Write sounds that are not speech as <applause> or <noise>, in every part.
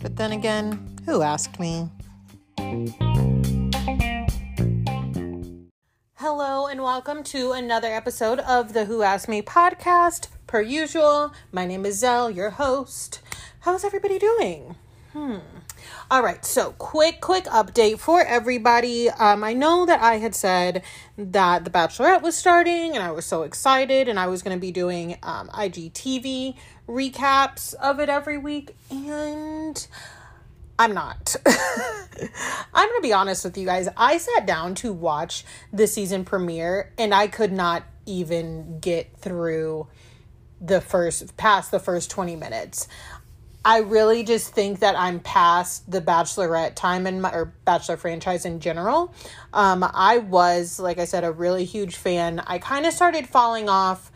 But then again, who asked me? Hello, and welcome to another episode of the Who Asked Me podcast. Per usual, my name is Zell, your host. How's everybody doing? Hmm. All right, so quick, quick update for everybody. Um, I know that I had said that The Bachelorette was starting, and I was so excited, and I was going to be doing um, IGTV recaps of it every week, and I'm not. <laughs> I'm going to be honest with you guys. I sat down to watch the season premiere, and I could not even get through the first past the first 20 minutes. I really just think that I'm past the Bachelorette time my or Bachelor franchise in general. Um, I was, like I said, a really huge fan. I kind of started falling off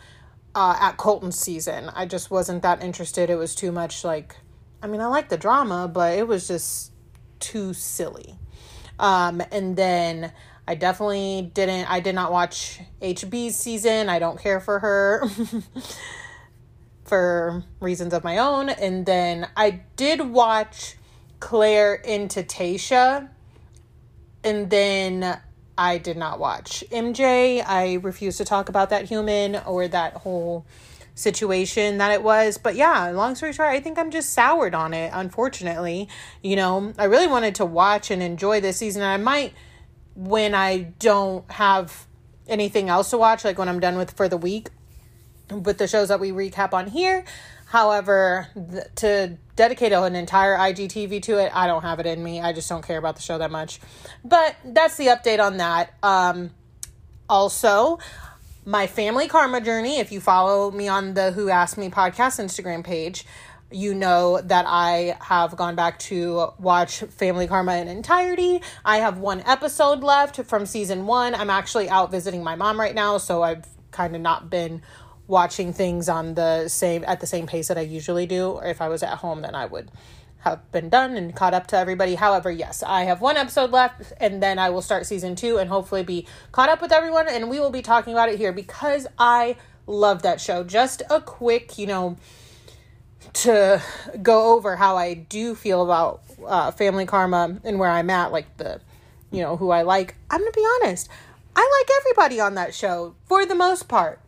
uh, at Colton's season. I just wasn't that interested. It was too much like, I mean, I like the drama, but it was just too silly. Um, and then I definitely didn't. I did not watch HB's season. I don't care for her. <laughs> for reasons of my own. And then I did watch Clare into Tayshia. And then I did not watch MJ. I refuse to talk about that human or that whole situation that it was. But yeah, long story short, I think I'm just soured on it, unfortunately. You know, I really wanted to watch and enjoy this season. I might when I don't have anything else to watch, like when I'm done with for the week, with the shows that we recap on here. However, th- to dedicate an entire IGTV to it, I don't have it in me. I just don't care about the show that much. But that's the update on that. Um, also, my family karma journey. If you follow me on the Who Asked Me podcast Instagram page, you know that I have gone back to watch Family Karma in entirety. I have one episode left from season one. I'm actually out visiting my mom right now, so I've kind of not been watching things on the same at the same pace that I usually do. Or if I was at home, then I would have been done and caught up to everybody. However, yes, I have one episode left and then I will start season 2 and hopefully be caught up with everyone and we will be talking about it here because I love that show. Just a quick, you know, to go over how I do feel about uh, family karma and where I'm at, like the, you know, who I like. I'm gonna be honest. I like everybody on that show for the most part.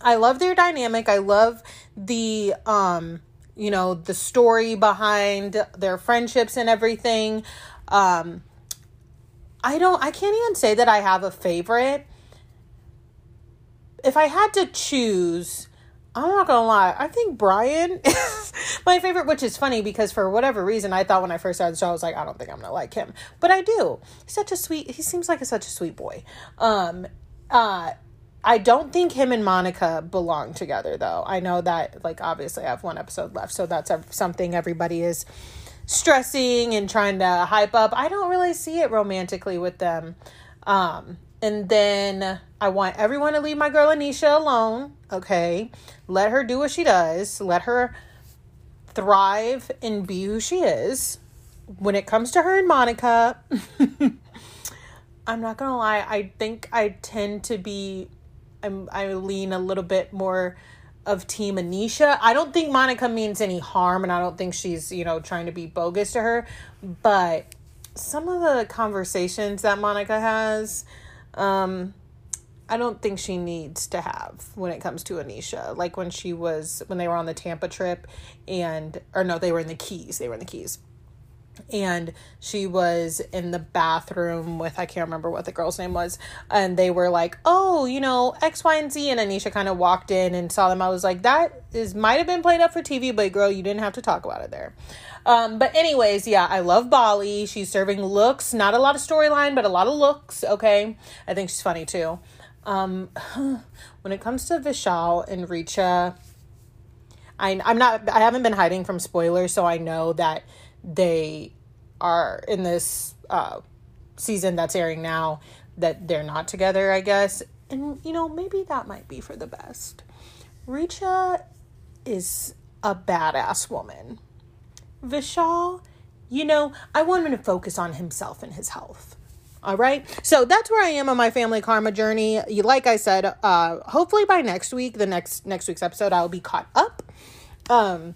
I love their dynamic. I love the um you know the story behind their friendships and everything. Um I don't I can't even say that I have a favorite. If I had to choose, I'm not gonna lie. I think Brian <laughs> is my favorite, which is funny because for whatever reason, I thought when I first started the show, I was like, I don't think I'm gonna like him, but I do. He's such a sweet. He seems like a, such a sweet boy. Um, uh, I don't think him and Monica belong together though. I know that like obviously I have one episode left, so that's something everybody is stressing and trying to hype up. I don't really see it romantically with them. Um and then I want everyone to leave my girl Anisha alone, okay? Let her do what she does. Let her thrive and be who she is. When it comes to her and Monica, <laughs> I'm not gonna lie, I think I tend to be I'm I lean a little bit more of team Anisha. I don't think Monica means any harm and I don't think she's, you know, trying to be bogus to her, but some of the conversations that Monica has um I don't think she needs to have when it comes to Anisha. Like when she was when they were on the Tampa trip and or no, they were in the Keys. They were in the Keys and she was in the bathroom with I can't remember what the girl's name was, and they were like, "Oh, you know X, Y, and Z," and Anisha kind of walked in and saw them. I was like, "That is might have been played up for TV, but girl, you didn't have to talk about it there." Um, but anyways, yeah, I love Bali. She's serving looks, not a lot of storyline, but a lot of looks. Okay, I think she's funny too. Um, <sighs> when it comes to Vishal and Richa, I I'm not I haven't been hiding from spoilers, so I know that they are in this uh, season that's airing now that they're not together, I guess. And, you know, maybe that might be for the best. Richa is a badass woman. Vishal, you know, I want him to focus on himself and his health. All right. So that's where I am on my family karma journey. Like I said, uh hopefully by next week, the next next week's episode I'll be caught up. Um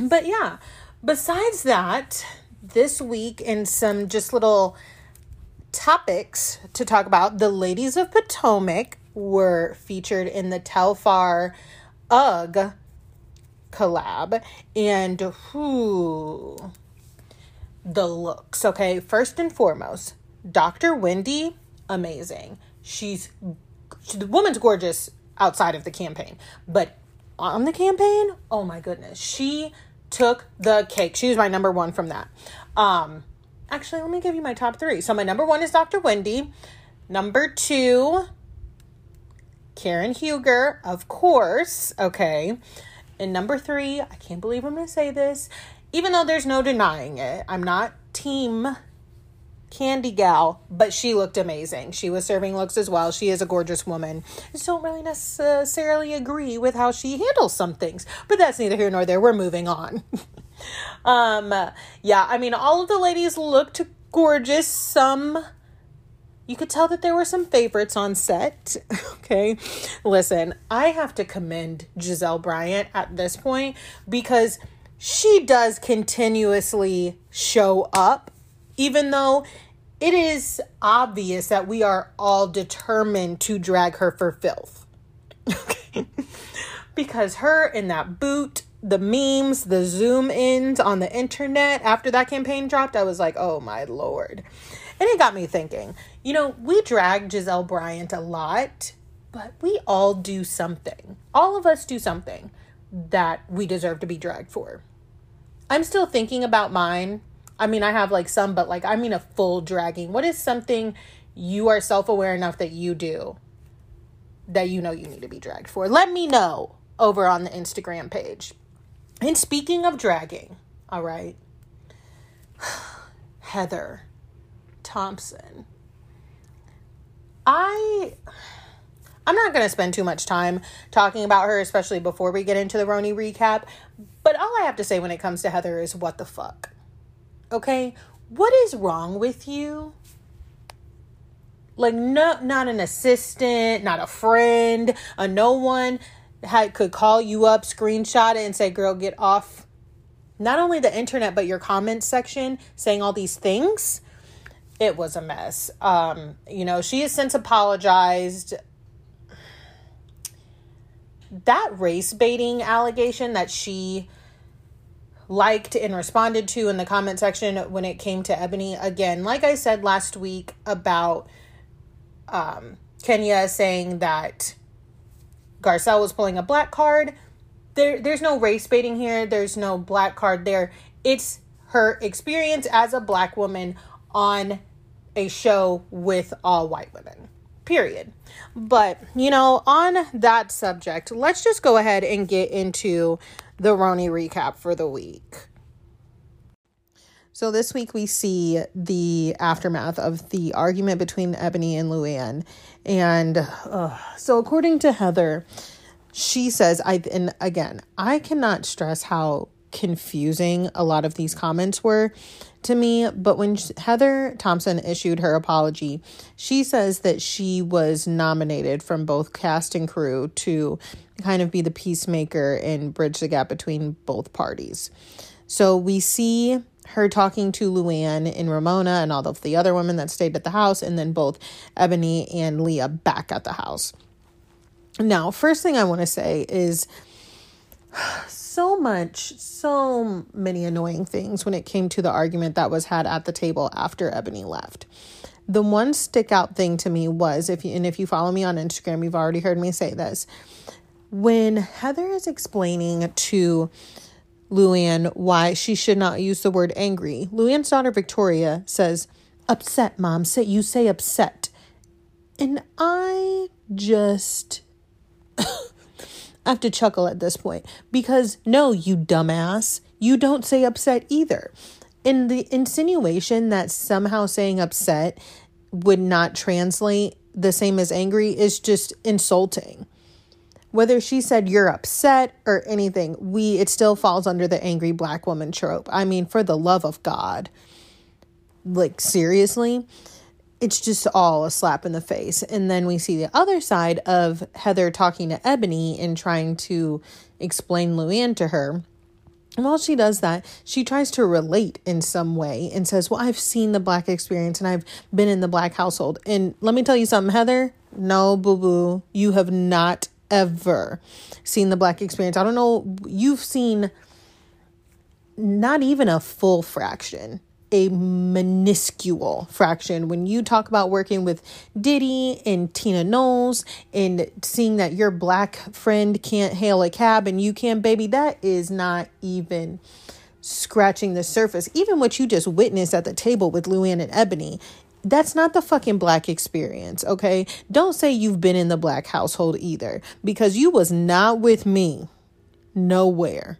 but yeah, besides that, this week in some just little topics to talk about, the ladies of Potomac were featured in the Telfar UGG collab and who the looks. Okay first and foremost dr wendy amazing. She's she, the woman's gorgeous outside of the campaign but on the campaign oh my goodness she took the cake. She was my number one from that. Um actually let me give you my top three. So my number one is dr wendy. Number two karen huger of course okay. And number three, I can't believe I'm going to say this, even though there's no denying it. I'm not team Candy Gal, but she looked amazing. She was serving looks as well. She is a gorgeous woman. I just don't really necessarily agree with how she handles some things, but that's neither here nor there. We're moving on. <laughs> um, yeah, I mean, all of the ladies looked gorgeous. Some you could tell that there were some favorites on set. <laughs> okay. Listen, I have to commend Gizelle Bryant at this point because she does continuously show up, even though it is obvious that we are all determined to drag her for filth. <laughs> Because her in that boot, the memes, the zoom ins on the internet after that campaign dropped, I was like, oh my lord. And it got me thinking, you know, we drag Gizelle Bryant a lot, but we all do something. All of us do something that we deserve to be dragged for. I'm still thinking about mine. I mean, I have like some, but like, I mean, a full dragging. What is something you are self aware enough that you do that you know you need to be dragged for? Let me know over on the Instagram page. And speaking of dragging, all right, <sighs> Heather. Thompson. I I'm not going to spend too much time talking about her especially before we get into the RHONY recap, but all I have to say when it comes to Heather is what the fuck. Okay? What is wrong with you? Like no not an assistant, not a friend, a no one had could call you up, screenshot it and say, "Girl, get off not only the internet but your comment section saying all these things." it was a mess. Um, you know, she has since apologized. That race baiting allegation that she liked and responded to in the comment section when it came to Ebony, again, like I said last week about um, Kenya saying that Garcelle was pulling a black card. There, there's no race baiting here. There's no black card there. It's her experience as a black woman on a show with all white women. Period. But, you know, on that subject, let's just go ahead and get into the RHONY recap for the week. So this week we see the aftermath of the argument between Ebony and Luann. And uh, so according to Heather, she says I and again, I cannot stress how confusing a lot of these comments were to me. But when Heather Thompson issued her apology, she says that she was nominated from both cast and crew to kind of be the peacemaker and bridge the gap between both parties. So we see her talking to Luann and Ramona and all of the other women that stayed at the house, and then both Ebony and Leah back at the house. Now, first thing I want to say is <sighs> so much, so many annoying things when it came to the argument that was had at the table after Ebony left. The one stick out thing to me was if you and if you follow me on Instagram, you've already heard me say this. When Heather is explaining to Luann why she should not use the word angry, Luann's daughter Victoria says, Upset, mom. Say you say upset. And I just I <coughs> have to chuckle at this point because no, you dumbass, you don't say upset either. And the insinuation that somehow saying upset would not translate the same as angry is just insulting. Whether she said you're upset or anything, we it still falls under the angry black woman trope. I mean, for the love of God. Like seriously, it's just all a slap in the face. And then we see the other side of Heather talking to Ebony and trying to explain Luann to her. And while she does that, she tries to relate in some way and says, Well, I've seen the black experience and I've been in the black household. And let me tell you something, Heather. No, boo boo. You have not ever seen the black experience. I don't know. You've seen not even a full fraction a minuscule fraction. When you talk about working with Diddy and Tina Knowles and seeing that your black friend can't hail a cab and you can, baby, that is not even scratching the surface. Even what you just witnessed at the table with Luann and Ebony. That's not the fucking black experience, okay? Don't say you've been in the black household either because you was not with me nowhere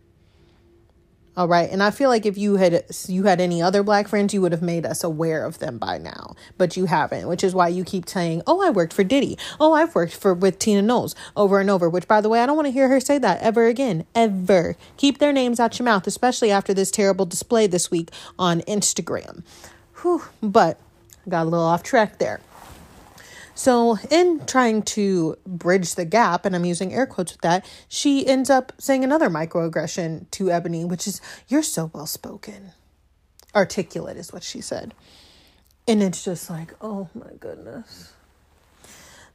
all right. And I feel like if you had you had any other black friends, you would have made us aware of them by now. But you haven't, which is why you keep saying, "Oh, I worked for Diddy. Oh, I've worked for with Tina Knowles over and over." Which by the way, I don't want to hear her say that ever again. Ever. Keep their names out your mouth, especially after this terrible display this week on Instagram. Whew. But got a little off track there. So, in trying to bridge the gap, and I'm using air quotes with that, she ends up saying another microaggression to Ebony, which is, You're so well spoken. Articulate is what she said. And it's just like, Oh my goodness.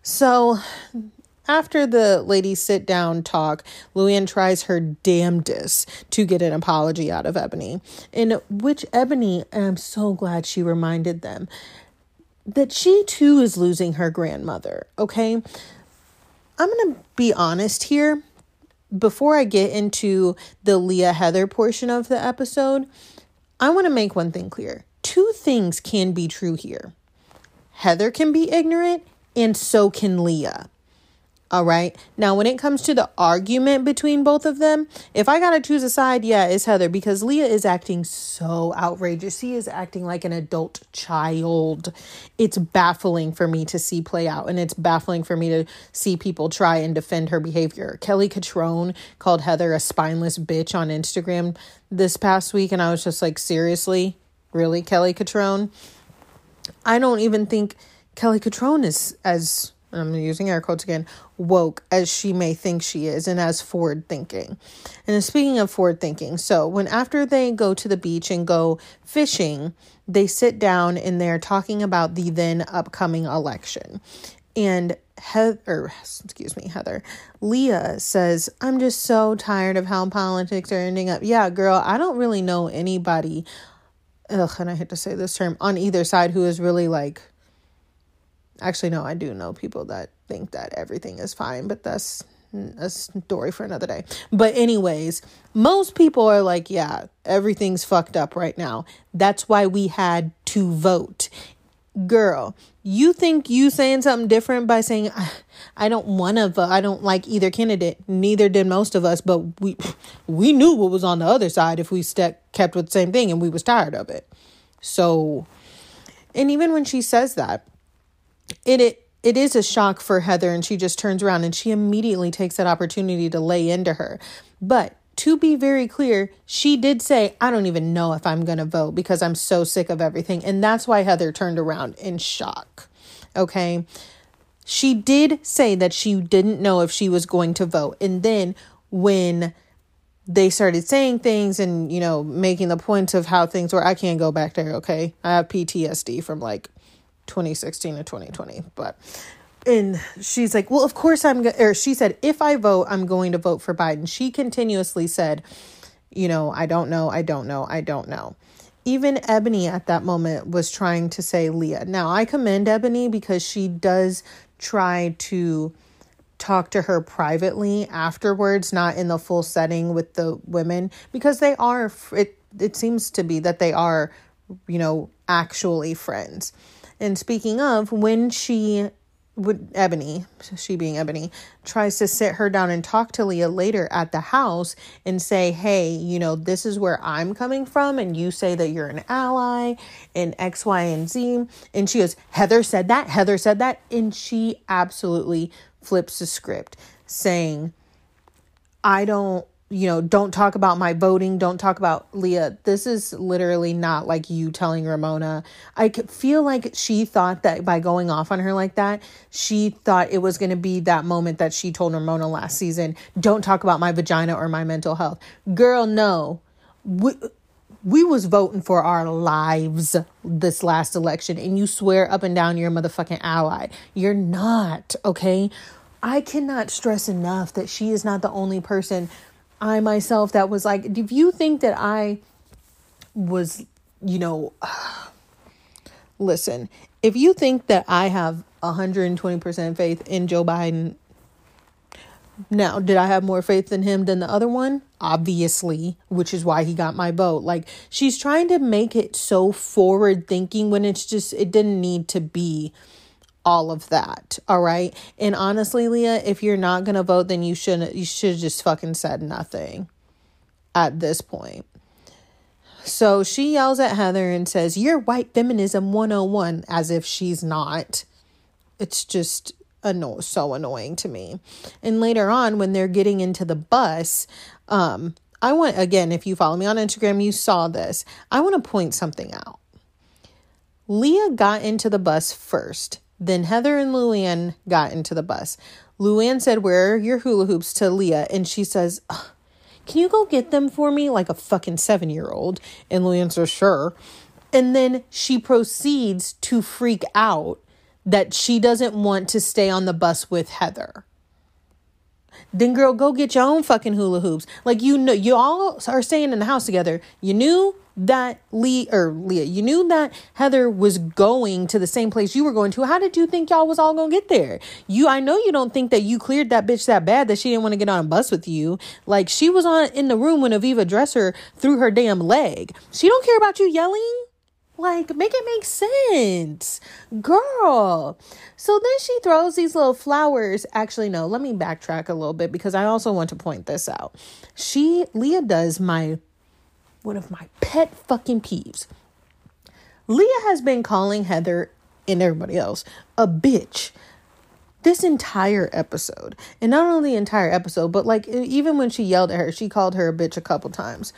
So, after the ladies sit down talk, Luann tries her damnedest to get an apology out of Ebony, in which Ebony, I'm so glad she reminded them, that she too is losing her grandmother, okay? I'm going to be honest here. Before I get into the Leah Heather portion of the episode, I want to make one thing clear. Two things can be true here. Heather can be ignorant, and so can Leah. All right. Now, when it comes to the argument between both of them, if I got to choose a side, yeah, it's Heather because Leah is acting so outrageous. She is acting like an adult child. It's baffling for me to see play out, and it's baffling for me to see people try and defend her behavior. Kelly Cutrone called Heather a spineless bitch on Instagram this past week, and I was just like, seriously? Really, Kelly Cutrone? I don't even think Kelly Cutrone is as I'm using air quotes again, woke as she may think she is and as forward thinking. And speaking of forward thinking, so when after they go to the beach and go fishing, they sit down and they're talking about the then upcoming election. And Heather, excuse me, Heather, Leah says, I'm just so tired of how politics are ending up. Yeah, girl, I don't really know anybody, ugh, and I hate to say this term, on either side who is really like Actually, no, I do know people that think that everything is fine, but that's a story for another day. But, anyways, most people are like, yeah, everything's fucked up right now. That's why we had to vote. Girl, you think you saying something different by saying I don't want to vote. I don't like either candidate. Neither did most of us, but we we knew what was on the other side if we stuck kept with the same thing and we was tired of it. So, and even when she says that, it, it it is a shock for Heather and she just turns around and she immediately takes that opportunity to lay into her. But to be very clear, she did say, I don't even know if I'm going to vote because I'm so sick of everything. And that's why Heather turned around in shock. Okay. She did say that she didn't know if she was going to vote. And then when they started saying things and, you know, making the point of how things were, I can't go back there. Okay. I have PTSD from like 2016 to 2020 but and she's like well of course i'm go-, or she said if i vote i'm going to vote for biden. She continuously said you know i don't know i don't know i don't know. Even ebony at that moment was trying to say leah. Now i commend ebony because she does try to talk to her privately afterwards not in the full setting with the women because they are it it seems to be that they are you know actually friends and speaking of, when she would Ebony, she being Ebony, tries to sit her down and talk to Leah later at the house and say, Hey, you know, this is where I'm coming from, and you say that you're an ally in X, Y, and Z. And she goes, Heather said that, Heather said that. And she absolutely flips the script, saying, I don't you know, don't talk about my voting, don't talk about Leah. This is literally not like you telling Ramona. I feel like she thought that by going off on her like that, she thought it was going to be that moment that she told Ramona last season, don't talk about my vagina or my mental health. Girl, no. We, we was voting for our lives this last election and you swear up and down you're a motherfucking ally. You're not, okay? I cannot stress enough that she is not the only person I myself that was like, if you think that I was, you know, <sighs> listen, if you think that I have 120% faith in Joe Biden, now, did I have more faith in him than the other one? Obviously, which is why he got my vote. Like, she's trying to make it so forward thinking when it's just, it didn't need to be all of that. All right. And honestly, Leah, if you're not gonna vote, then you shouldn't you should just fucking said nothing at this point. So she yells at Heather and says, You're white feminism 101, as if she's not. It's just anno- so annoying to me. And later on, when they're getting into the bus, um, I want, again, if you follow me on Instagram, you saw this. I want to point something out. Leah got into the bus first. Then Heather and Luann got into the bus. Luann said, Where are your hula hoops to Leah? And she says, Can you go get them for me? Like a fucking seven year old. And Luann says, Sure. And then she proceeds to freak out that she doesn't want to stay on the bus with Heather. Then, girl, go get your own fucking hula hoops. Like, you know, you all are staying in the house together. You knew that Lee or Leah, you knew that Heather was going to the same place you were going to. How did you think y'all was all gonna get there? You, I know you don't think that you cleared that bitch that bad that she didn't want to get on a bus with you. Like she was on in the room when Aviva Drescher threw her damn leg. She don't care about you yelling. Like, make it make sense. Girl. So then she throws these little flowers. Actually, no, let me backtrack a little bit because I also want to point this out. She, Leah, does my one of my pet fucking peeves. Leah has been calling Heather and everybody else a bitch this entire episode. And not only the entire episode, but like even when she yelled at her, she called her a bitch a couple times.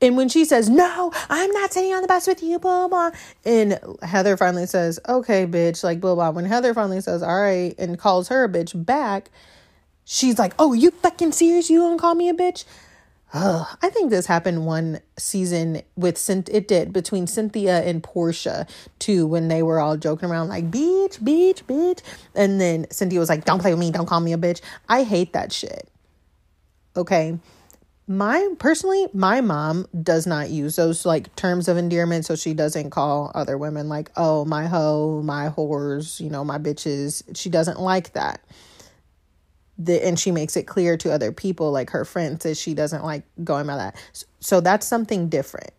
And when she says, No, I'm not sitting on the bus with you, blah, blah. And Heather finally says, Okay, bitch, like, blah, blah. When Heather finally says, All right, and calls her a bitch back, she's like, Oh, you fucking serious? You gonna call me a bitch? Ugh, I think this happened one season with Cynthia. It did between Cynthia and Porsha too, when they were all joking around like "bitch, bitch, bitch," and then Cynthia was like, "Don't play with me, don't call me a bitch." I hate that shit. Okay, my personally, my mom does not use those like terms of endearment, so she doesn't call other women like, "Oh, my hoe, my whores," you know, my bitches. She doesn't like that. The, and she makes it clear to other people like her friends that she doesn't like going by that. So that's something different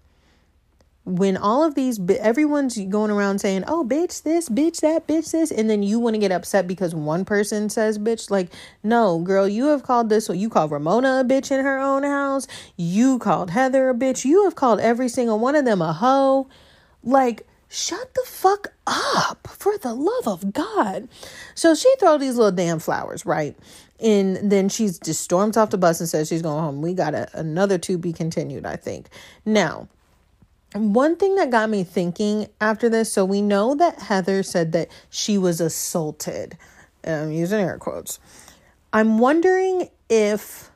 when all of these everyone's going around saying oh bitch this bitch that bitch this and then you want to get upset because one person says bitch like no girl you have called this you called ramona a bitch in her own house. You called heather a bitch. You have called every single one of them a hoe. Like shut the fuck up for the love of god. So she throw these little damn flowers right? And then she's just storms off the bus and says she's going home. We got a, another to be continued, I think. Now, one thing that got me thinking after this so we know that Heather said that she was assaulted. I'm using air quotes. I'm wondering if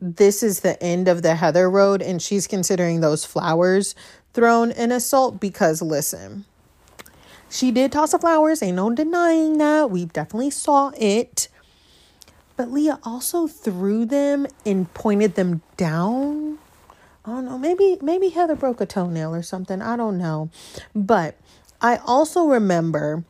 this is the end of the Heather road and she's considering those flowers thrown an assault because listen, she did toss the flowers, ain't no denying that. We definitely saw it. But Leah also threw them and pointed them down. I don't know. Maybe maybe Heather broke a toenail or something. I don't know. But I also remember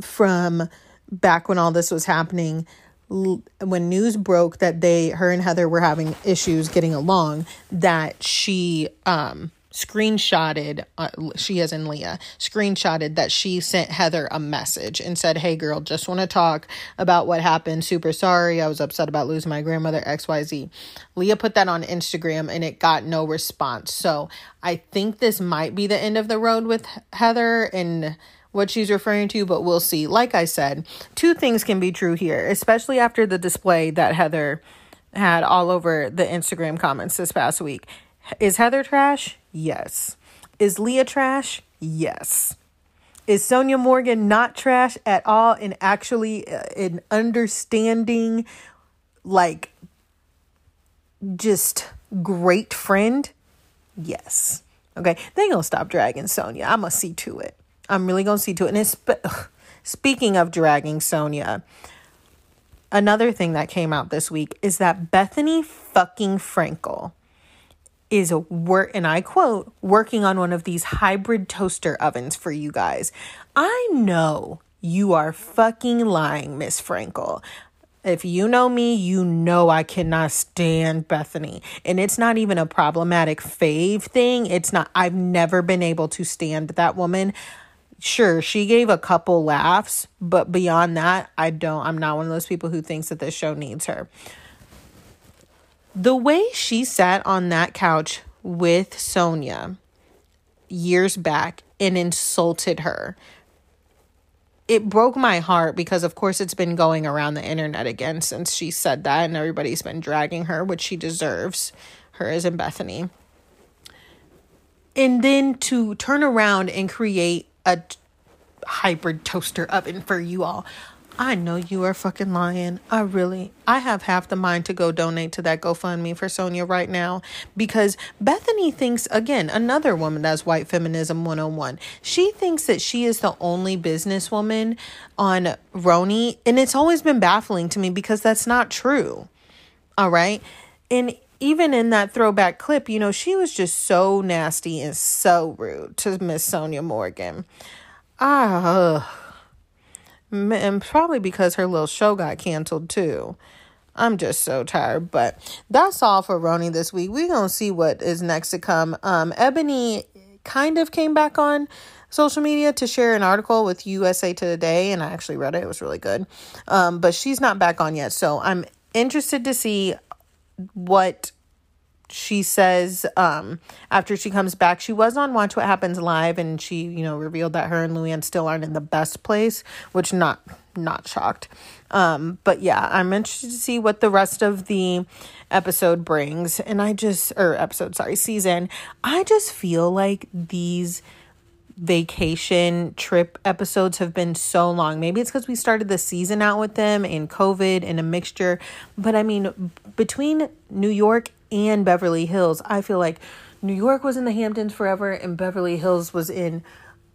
from back when all this was happening when news broke that they her and Heather were having issues getting along that she um screenshotted, uh, she as in Leah, screenshotted that she sent Heather a message and said, Hey girl, just want to talk about what happened. Super sorry. I was upset about losing my grandmother, XYZ. Leah put that on Instagram and it got no response. So I think this might be the end of the road with Heather and what she's referring to, but we'll see. Like I said, two things can be true here, especially after the display that Heather had all over the Instagram comments this past week. Is Heather trash? Yes. Is Leah trash? Yes. Is Sonja Morgan not trash at all and actually uh, an understanding, like, just great friend? Yes. Okay. They gonna stop dragging Sonja. I'm gonna see to it. I'm really gonna see to it. And it's, speaking of dragging Sonja, another thing that came out this week is that Bethenny fucking Frankel is a work and I quote working on one of these hybrid toaster ovens for you guys. I know you are fucking lying, Miss Frankel. If you know me, you know I cannot stand Bethenny. And it's not even a problematic fave thing. It's not, I've never been able to stand that woman. Sure, she gave a couple laughs, but beyond that, I don't, I'm not one of those people who thinks that this show needs her. The way she sat on that couch with Sonja years back and insulted her, it broke my heart because, of course, it's been going around the internet again since she said that, and everybody's been dragging her, which she deserves. Her as in Bethenny. And then to turn around and create a hybrid toaster oven for you all. I know you are fucking lying. I really, I have half the mind to go donate to that GoFundMe for Sonja right now because Bethenny thinks, again, another woman that's white feminism 101. She thinks that she is the only businesswoman on RHONY. and it's always been baffling to me because that's not true. All right. And even in that throwback clip, you know, she was just so nasty and so rude to Miss Sonja Morgan. Ah. And probably because her little show got canceled too. I'm just so tired, but that's all for RHONY this week. We're gonna see what is next to come. Um, Ebony kind of came back on social media to share an article with USA Today, and I actually read it. It was really good. Um, but she's not back on yet, so I'm interested to see what she says um, after she comes back she was on watch what happens live and she you know revealed that her and luann still aren't in the best place which not not shocked um, but yeah i'm interested to see what the rest of the episode brings and i just or episode sorry season i just feel like these vacation trip episodes have been so long. Maybe it's because we started the season out with them and COVID and a mixture. But I mean, between New York and Beverly Hills. I feel like New York was in the Hamptons forever and Beverly Hills was in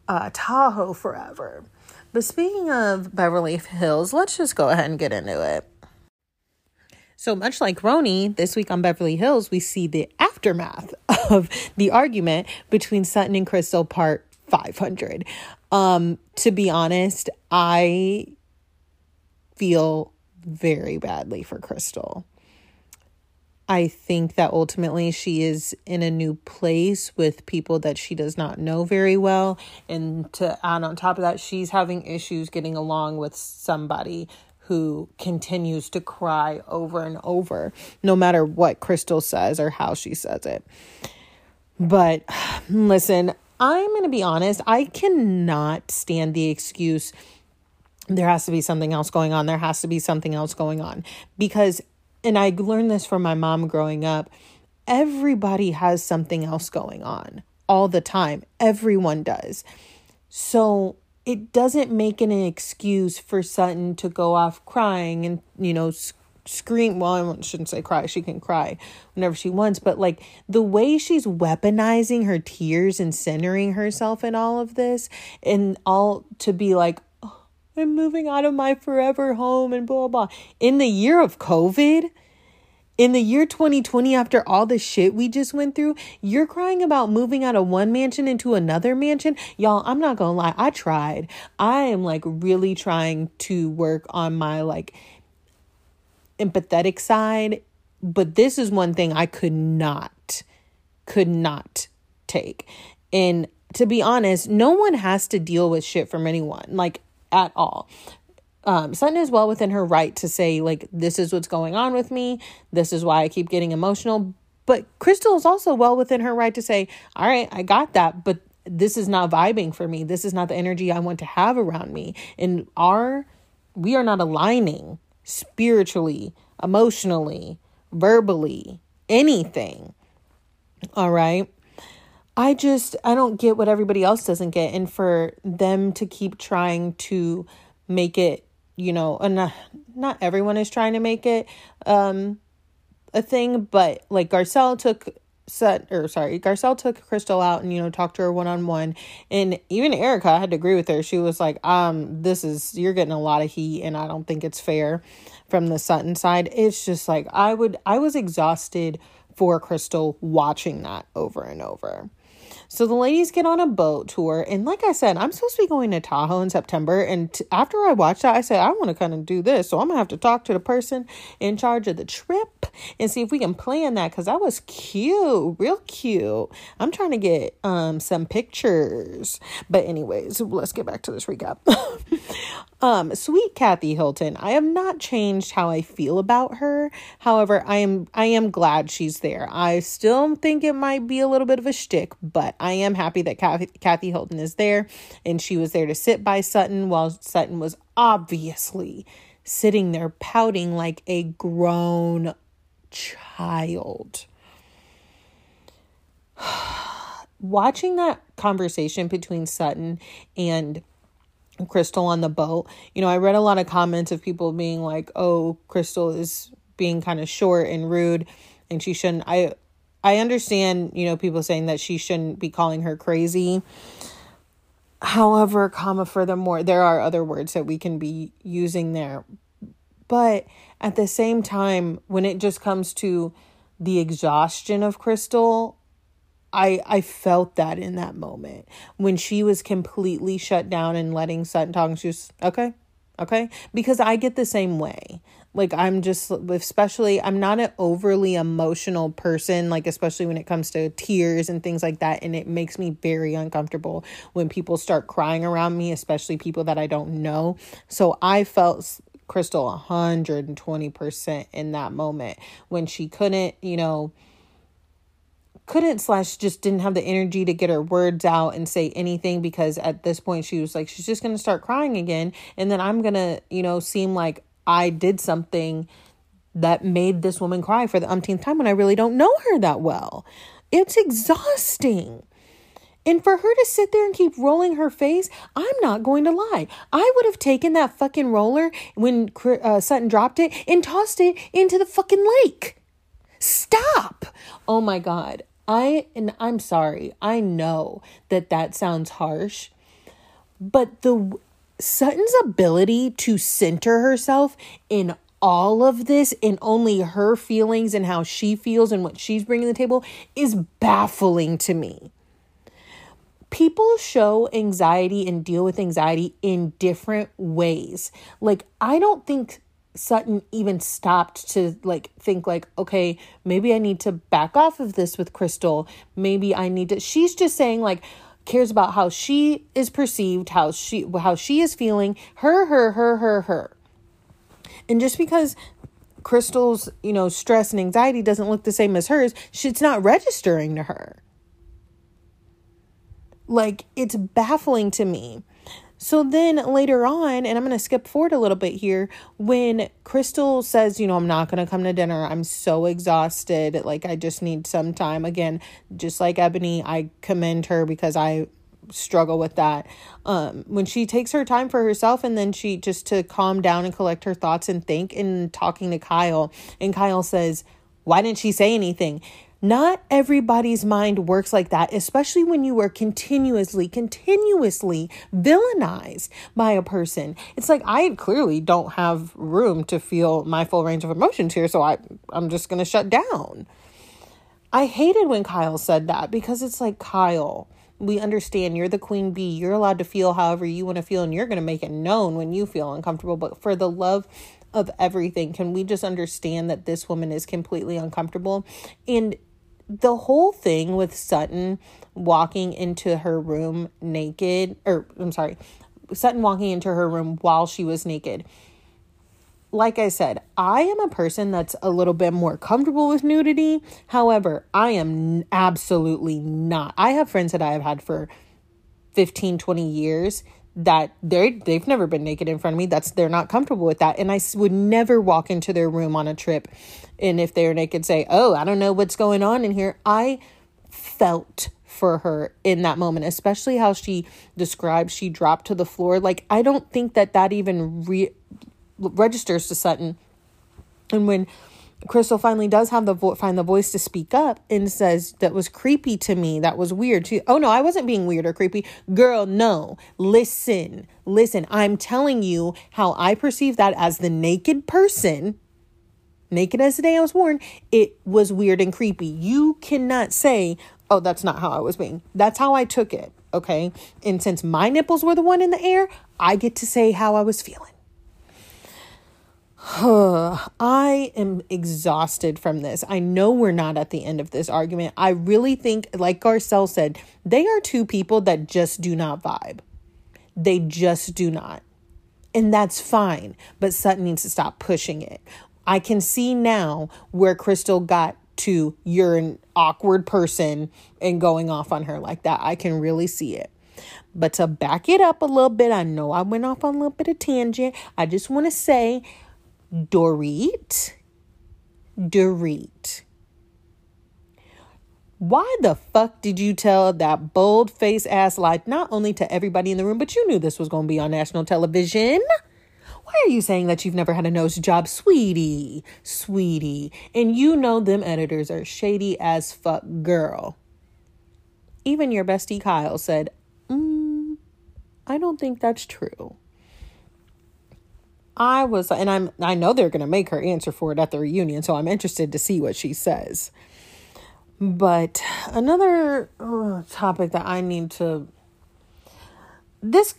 uh, Tahoe forever. But speaking of Beverly Hills, let's just go ahead and get into it. So much like RHONY, this week on Beverly Hills, we see the aftermath of the argument between Sutton and Crystal, part 500. Um, to be honest, I feel very badly for Crystal. I think that ultimately she is in a new place with people that she does not know very well. And to add on top of that, she's having issues getting along with somebody who continues to cry over and over, no matter what Crystal says or how she says it. But <sighs> listen, I'm going to be honest, I cannot stand the excuse there has to be something else going on. There has to be something else going on because and I learned this from my mom growing up. Everybody has something else going on all the time. Everyone does. So it doesn't make it an excuse for Sutton to go off crying and, you know, scream. Well, I shouldn't say cry. She can cry whenever she wants, but like the way she's weaponizing her tears and centering herself in all of this and all to be like, I'm moving out of my forever home and blah, blah. In the year of COVID, in the year 2020, after all the shit we just went through, you're crying about moving out of one mansion into another mansion. Y'all, I'm not gonna lie, I tried. I am like really trying to work on my like empathetic side, but this is one thing I could not, could not take. And to be honest, no one has to deal with shit from anyone. Like, at all. Um, Sutton is well within her right to say, like, this is what's going on with me. This is why I keep getting emotional. But Crystal is also well within her right to say, all right, I got that, but this is not vibing for me. This is not the energy I want to have around me. And our, we are not aligning spiritually, emotionally, verbally, anything. All right. I just, I don't get what everybody else doesn't get. And for them to keep trying to make it, you know, and not, not everyone is trying to make it um, a thing, but like Garcelle took set or sorry garcelle took crystal out and you know talked to her one-on-one and even erica had to agree with her she was like um this is you're getting a lot of heat and i don't think it's fair from the sutton side it's just like i would i was exhausted for crystal watching that over and over so the ladies get on a boat tour. And like I said, I'm supposed to be going to Tahoe in September. And t- after I watched that, I said, I want to kind of do this. So I'm going to have to talk to the person in charge of the trip and see if we can plan that because that was cute, real cute. I'm trying to get um some pictures. But, anyways, let's get back to this recap. <laughs> um, sweet Kathy Hilton. I have not changed how I feel about her. However, I am I am glad she's there. I still think it might be a little bit of a shtick, but I am happy that Kathy, Kathy Hilton is there and she was there to sit by Sutton while Sutton was obviously sitting there pouting like a grown child. <sighs> Watching that conversation between Sutton and Crystal on the boat, you know, I read a lot of comments of people being like, oh, Crystal is being kind of short and rude and she shouldn't. I I understand, you know, people saying that she shouldn't be calling her crazy. However, comma furthermore, there are other words that we can be using there. But at the same time, when it just comes to the exhaustion of Crystal, I I felt that in that moment. When she was completely shut down and letting Sutton talk. She was okay, okay, because I get the same way. Like i'm just especially i'm not an overly emotional person like especially when it comes to tears and things like that and it makes me very uncomfortable when people start crying around me especially people that i don't know. So i felt crystal 120% in that moment when she couldn't you know couldn't slash just didn't have the energy to get her words out and say anything because at this point she was like she's just going to start crying again and then i'm going to you know seem like I did something that made this woman cry for the umpteenth time when I really don't know her that well. It's exhausting. And for her to sit there and keep rolling her face, I'm not going to lie. I would have taken that fucking roller when uh, Sutton dropped it and tossed it into the fucking lake. Stop. Oh my God. I, and I'm sorry. I know that that sounds harsh, but the Sutton's ability to center herself in all of this in only her feelings and how she feels and what she's bringing to the table is baffling to me. People show anxiety and deal with anxiety in different ways. Like, I don't think Sutton even stopped to like think like okay maybe I need to back off of this with Crystal maybe I need to she's just saying like cares about how she is perceived, how she how she is feeling, her her her her her. And just because Crystal's, you know, stress and anxiety doesn't look the same as hers, it's not registering to her. Like it's baffling to me so then later on, and I'm going to skip forward a little bit here, when Crystal says, you know, I'm not going to come to dinner, I'm so exhausted, like I just need some time. Again, just like Ebony, I commend her because I struggle with that. Um, when she takes her time for herself and then she just to calm down and collect her thoughts and think and talking to Kyle, and Kyle says, Why didn't she say anything? Not everybody's mind works like that, especially when you are continuously, continuously villainized by a person. It's like I clearly don't have room to feel my full range of emotions here, so I, I'm just going to shut down. I hated when Kyle said that because it's like, Kyle, we understand you're the queen bee. You're allowed to feel however you want to feel, and you're going to make it known when you feel uncomfortable. But for the love of everything, can we just understand that this woman is completely uncomfortable? And the whole thing with Sutton walking into her room naked, or I'm sorry, Sutton walking into her room while she was naked. Like I said, I am a person that's a little bit more comfortable with nudity. However, I am absolutely not. I have friends that I have had for 15, 20 years that they they've never been naked in front of me. That's they're not comfortable with that, and I would never walk into their room on a trip, and if they're naked, say, "Oh, I don't know what's going on in here." I felt for her in that moment, especially how she describes she dropped to the floor. Like I don't think that that even re- registers to Sutton, and when Crystal finally does have the vo- find the voice to speak up and says that was creepy to me. That was weird. too. oh no, I wasn't being weird or creepy. Girl, no. Listen. Listen. I'm telling you how I perceive that as the naked person. Naked as the day I was born, it was weird and creepy. You cannot say, "Oh, that's not how I was being." That's how I took it, okay? And since my nipples were the one in the air, I get to say how I was feeling. I am exhausted from this. I know we're not at the end of this argument. I really think, like Garcelle said, they are two people that just do not vibe. They just do not. And that's fine. But Sutton needs to stop pushing it. I can see now where Crystal got to you're an awkward person and going off on her like that. I can really see it. But to back it up a little bit, I know I went off on a little bit of tangent. I just want to say Dorit. Dorit. Why the fuck did you tell that bold face ass lie not only to everybody in the room, but you knew this was going to be on national television? Why are you saying that you've never had a nose job, sweetie? Sweetie. And you know them editors are shady as fuck, girl. Even your bestie Kyle said, mm, I don't think that's true. I was, and I'm, I know they're going to make her answer for it at the reunion, so I'm interested to see what she says. But another uh, topic that I need to, this,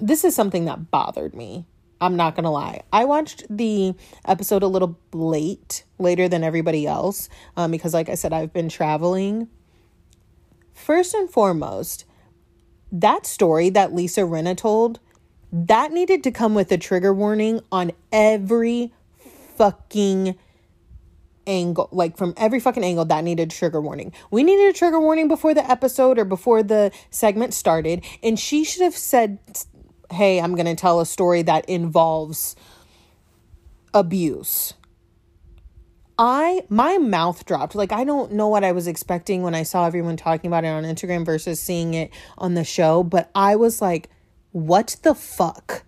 this is something that bothered me. I'm not going to lie. I watched the episode a little late, later than everybody else, um, because, like I said, I've been traveling. First and foremost, that story that Lisa Rinna told that needed to come with a trigger warning on every fucking angle like from every fucking angle that needed a trigger warning we needed a trigger warning before the episode or before the segment started and she should have said hey i'm going to tell a story that involves abuse I my mouth dropped. Like I don't know what I was expecting when I saw everyone talking about it on Instagram versus seeing it on the show, but I was like what the fuck?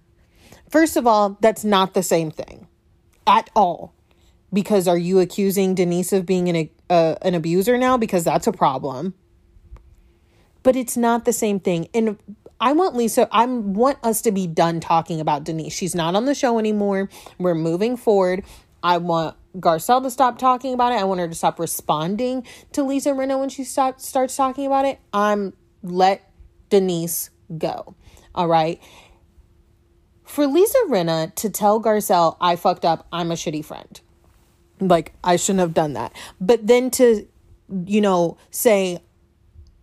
First of all, that's not the same thing at all. Because are you accusing Denise of being an uh, an abuser now? Because that's a problem. But it's not the same thing. And I want Lisa, I want us to be done talking about Denise. She's not on the show anymore. We're moving forward. I want Garcelle to stop talking about it. I want her to stop responding to Lisa Rinna when she start, starts talking about it. I'm let Denise go. All right. For Lisa Rinna to tell Garcelle, I fucked up, I'm a shitty friend. Like, I shouldn't have done that. But then to, you know, say,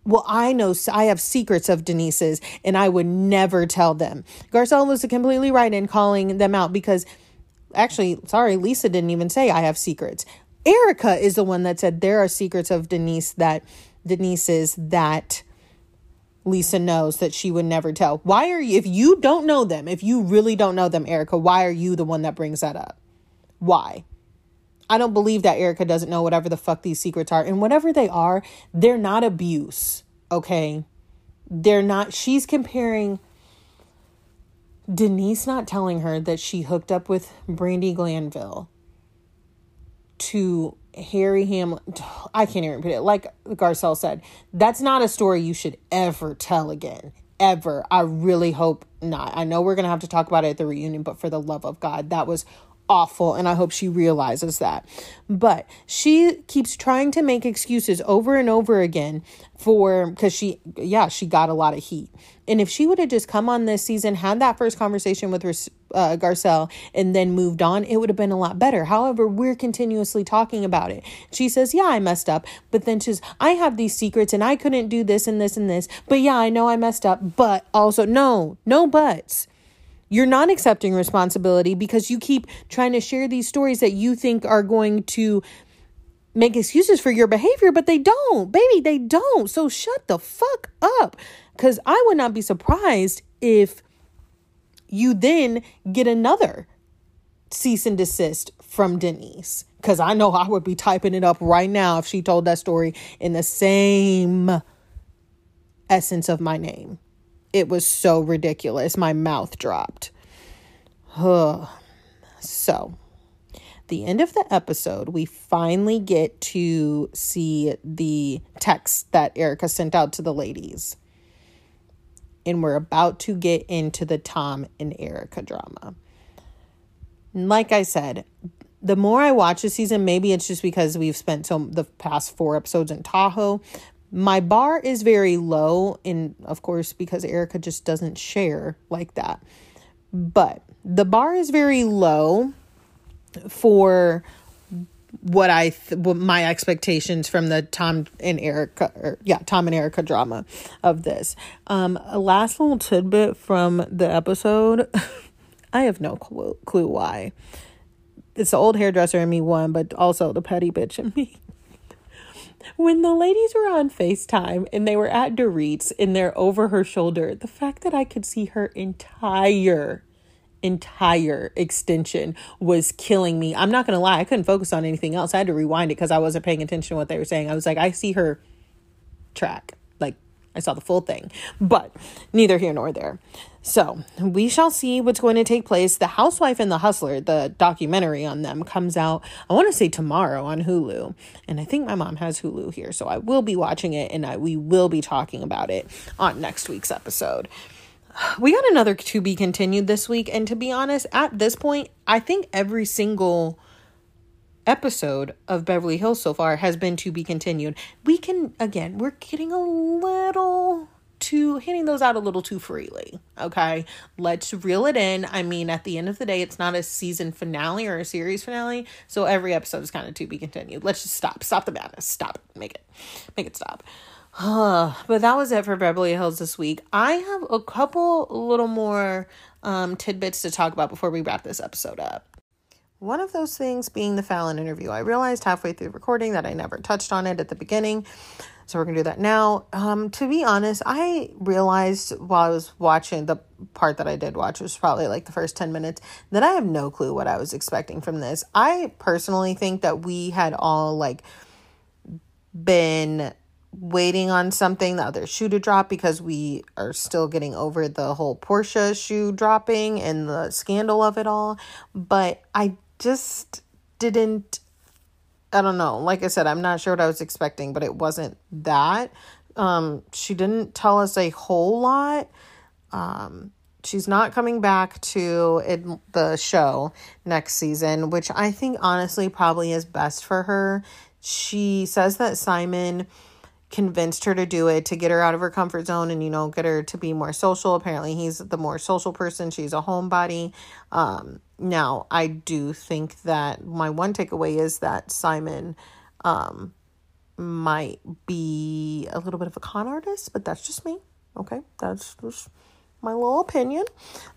well, I know I have secrets of Denise's and I would never tell them. Garcelle was completely right in calling them out because actually, sorry, Lisa didn't even say I have secrets. Erica is the one that said there are secrets of Denise that Denise's that Lisa knows that she would never tell. Why are you, if you don't know them, if you really don't know them, Erica, why are you the one that brings that up? Why? I don't believe that Erica doesn't know whatever the fuck these secrets are. And whatever they are, they're not abuse, okay? They're not, she's comparing Denise not telling her that she hooked up with Brandi Glanville to Harry Hamlin. I can't even repeat it. Like Garcelle said, that's not a story you should ever tell again. Ever. I really hope not. I know we're going to have to talk about it at the reunion, but for the love of God, that was awful and I hope she realizes that. But she keeps trying to make excuses over and over again for because she yeah, she got a lot of heat. And if she would have just come on this season, had that first conversation with uh, Garcelle, and then moved on, it would have been a lot better. However, we're continuously talking about it. She says, Yeah, I messed up. But then she's, I have these secrets and I couldn't do this and this and this. But yeah, I know I messed up. But also, no, no buts. You're not accepting responsibility because you keep trying to share these stories that you think are going to make excuses for your behavior, but they don't. Baby, they don't. So shut the fuck up. Because I would not be surprised if you then get another cease and desist from Denise. Because I know I would be typing it up right now if she told that story in the same essence of my name. It was so ridiculous. My mouth dropped. <sighs> so, the end of the episode, we finally get to see the text that Erica sent out to the ladies. And we're about to get into the Tom and Erica drama. Like I said, the more I watch this season, maybe it's just because we've spent so the past four episodes in Tahoe. My bar is very low, and of course, because Erica just doesn't share like that. But the bar is very low for what I th- what my expectations from the Tom and Erica or yeah Tom and Erica drama of this. Um, a last little tidbit from the episode. <laughs> I have no clue, clue why. It's the old hairdresser in me one, but also the petty bitch in me. <laughs> when the ladies were on FaceTime and they were at Dorit's and they're over her shoulder, the fact that I could see her entire entire extension was killing me. I'm not going to lie, I couldn't focus on anything else. I had to rewind it because I wasn't paying attention to what they were saying. I was like, I see her track. Like, I saw the full thing, but neither here nor there. So, we shall see what's going to take place. The Housewife and the Hustler, the documentary on them, comes out, I want to say tomorrow on Hulu. And I think my mom has Hulu here, so I will be watching it and I, we will be talking about it on next week's episode we got another to be continued this week and to be honest at this point i think every single episode of beverly hills so far has been to be continued. We can again we're getting a little too hitting those out a little too freely okay? Let's reel it in. I mean at the end of the day it's not a season finale or a series finale so every episode is kind of to be continued. Let's just stop. Stop the madness. Stop. Make it. Make it stop but that was it for Beverly Hills this week. I have a couple little more um, tidbits to talk about before we wrap this episode up. One of those things being the Falynn interview. I realized halfway through recording that I never touched on it at the beginning. So we're going to do that now. Um, to be honest, I realized while I was watching the part that I did watch, was probably like the first 10 minutes, that I have no clue what I was expecting from this. I personally think that we had all like been waiting on something, the other shoe to drop, because we are still getting over the whole Porsha shoe dropping and the scandal of it all. But I just didn't, I don't know. Like I said, I'm not sure what I was expecting, but it wasn't that. Um, she didn't tell us a whole lot. Um, she's not coming back to it, the show next season, which I think honestly probably is best for her. She says that Simon convinced her to do it to get her out of her comfort zone and you know get her to be more social. Apparently he's the more social person. She's a homebody. Um now i do think that my one takeaway is that simon um might be a little bit of a con artist but that's just me okay? That's just my little opinion.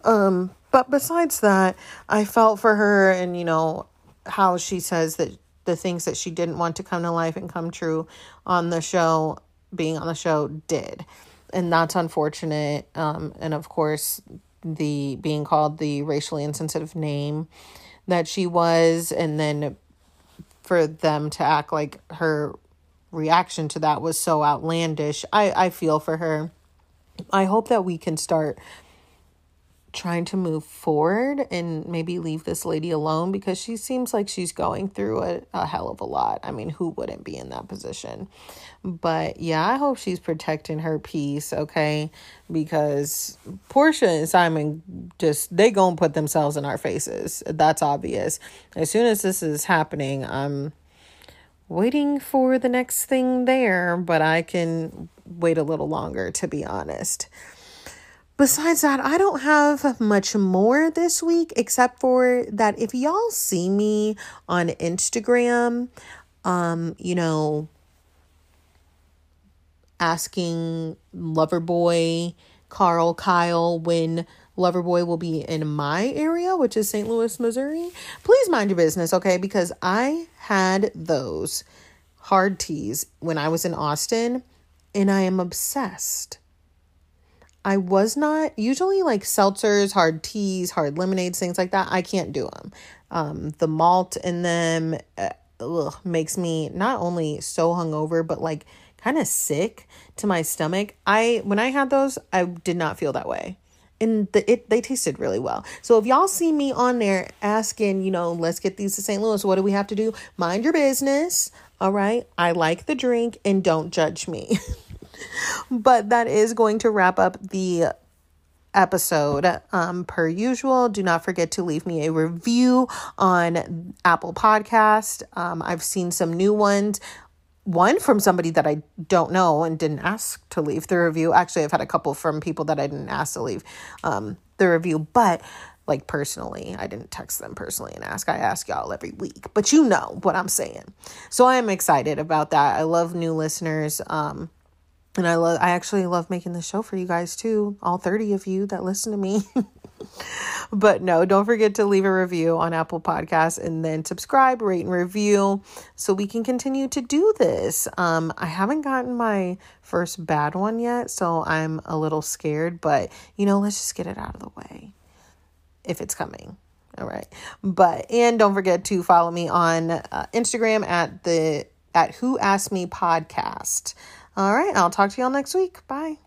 Um but besides that i felt for her and you know how she says that the things that she didn't want to come to life and come true on the show, being on the show, did. And that's unfortunate. Um, and of course, the being called the racially insensitive name that she was, and then for them to act like her reaction to that was so outlandish. I, I feel for her. I hope that we can start trying to move forward and maybe leave this lady alone because she seems like she's going through a, a hell of a lot. I mean, who wouldn't be in that position? But yeah, I hope she's protecting her peace, okay? Because Porsha and Simon just they gonna put themselves in our faces. That's obvious. As soon as this is happening, I'm waiting for the next thing there, but I can wait a little longer to be honest besides that, I don't have much more this week except for that if y'all see me on Instagram, um, you know, asking Loverboy, Carl, Kyle when Loverboy will be in my area, which is St. Louis, Missouri, please mind your business, okay? Because I had those hard teas when I was in Austin and I am obsessed I was not usually like seltzers, hard teas, hard lemonades, things like that. I can't do them. Um, the malt in them uh, ugh, makes me not only so hungover, but like kind of sick to my stomach. I when I had those, I did not feel that way. And the, it they tasted really well. So if y'all see me on there asking, you know, let's get these to St. Louis, what do we have to do? Mind your business. All right. I like the drink and don't judge me. <laughs> <laughs> but that is going to wrap up the episode. Um, per usual, do not forget to leave me a review on Apple Podcast. Um, I've seen some new ones. One from somebody that I don't know and didn't ask to leave the review. Actually, I've had a couple from people that I didn't ask to leave um, the review, but like personally. I didn't text them personally and ask. I ask y'all every week, but you know what I'm saying. So I am excited about that. I love new listeners. Um, and I love I actually love making the show for you guys too, all 30 of you that listen to me. <laughs> but no, don't forget to leave a review on Apple Podcasts and then subscribe, rate and review so we can continue to do this. Um I haven't gotten my first bad one yet, so I'm a little scared, but you know, let's just get it out of the way if it's coming. All right. But and don't forget to follow me on uh, Instagram at the at Who Asked Me podcast. All right, I'll talk to y'all next week. Bye.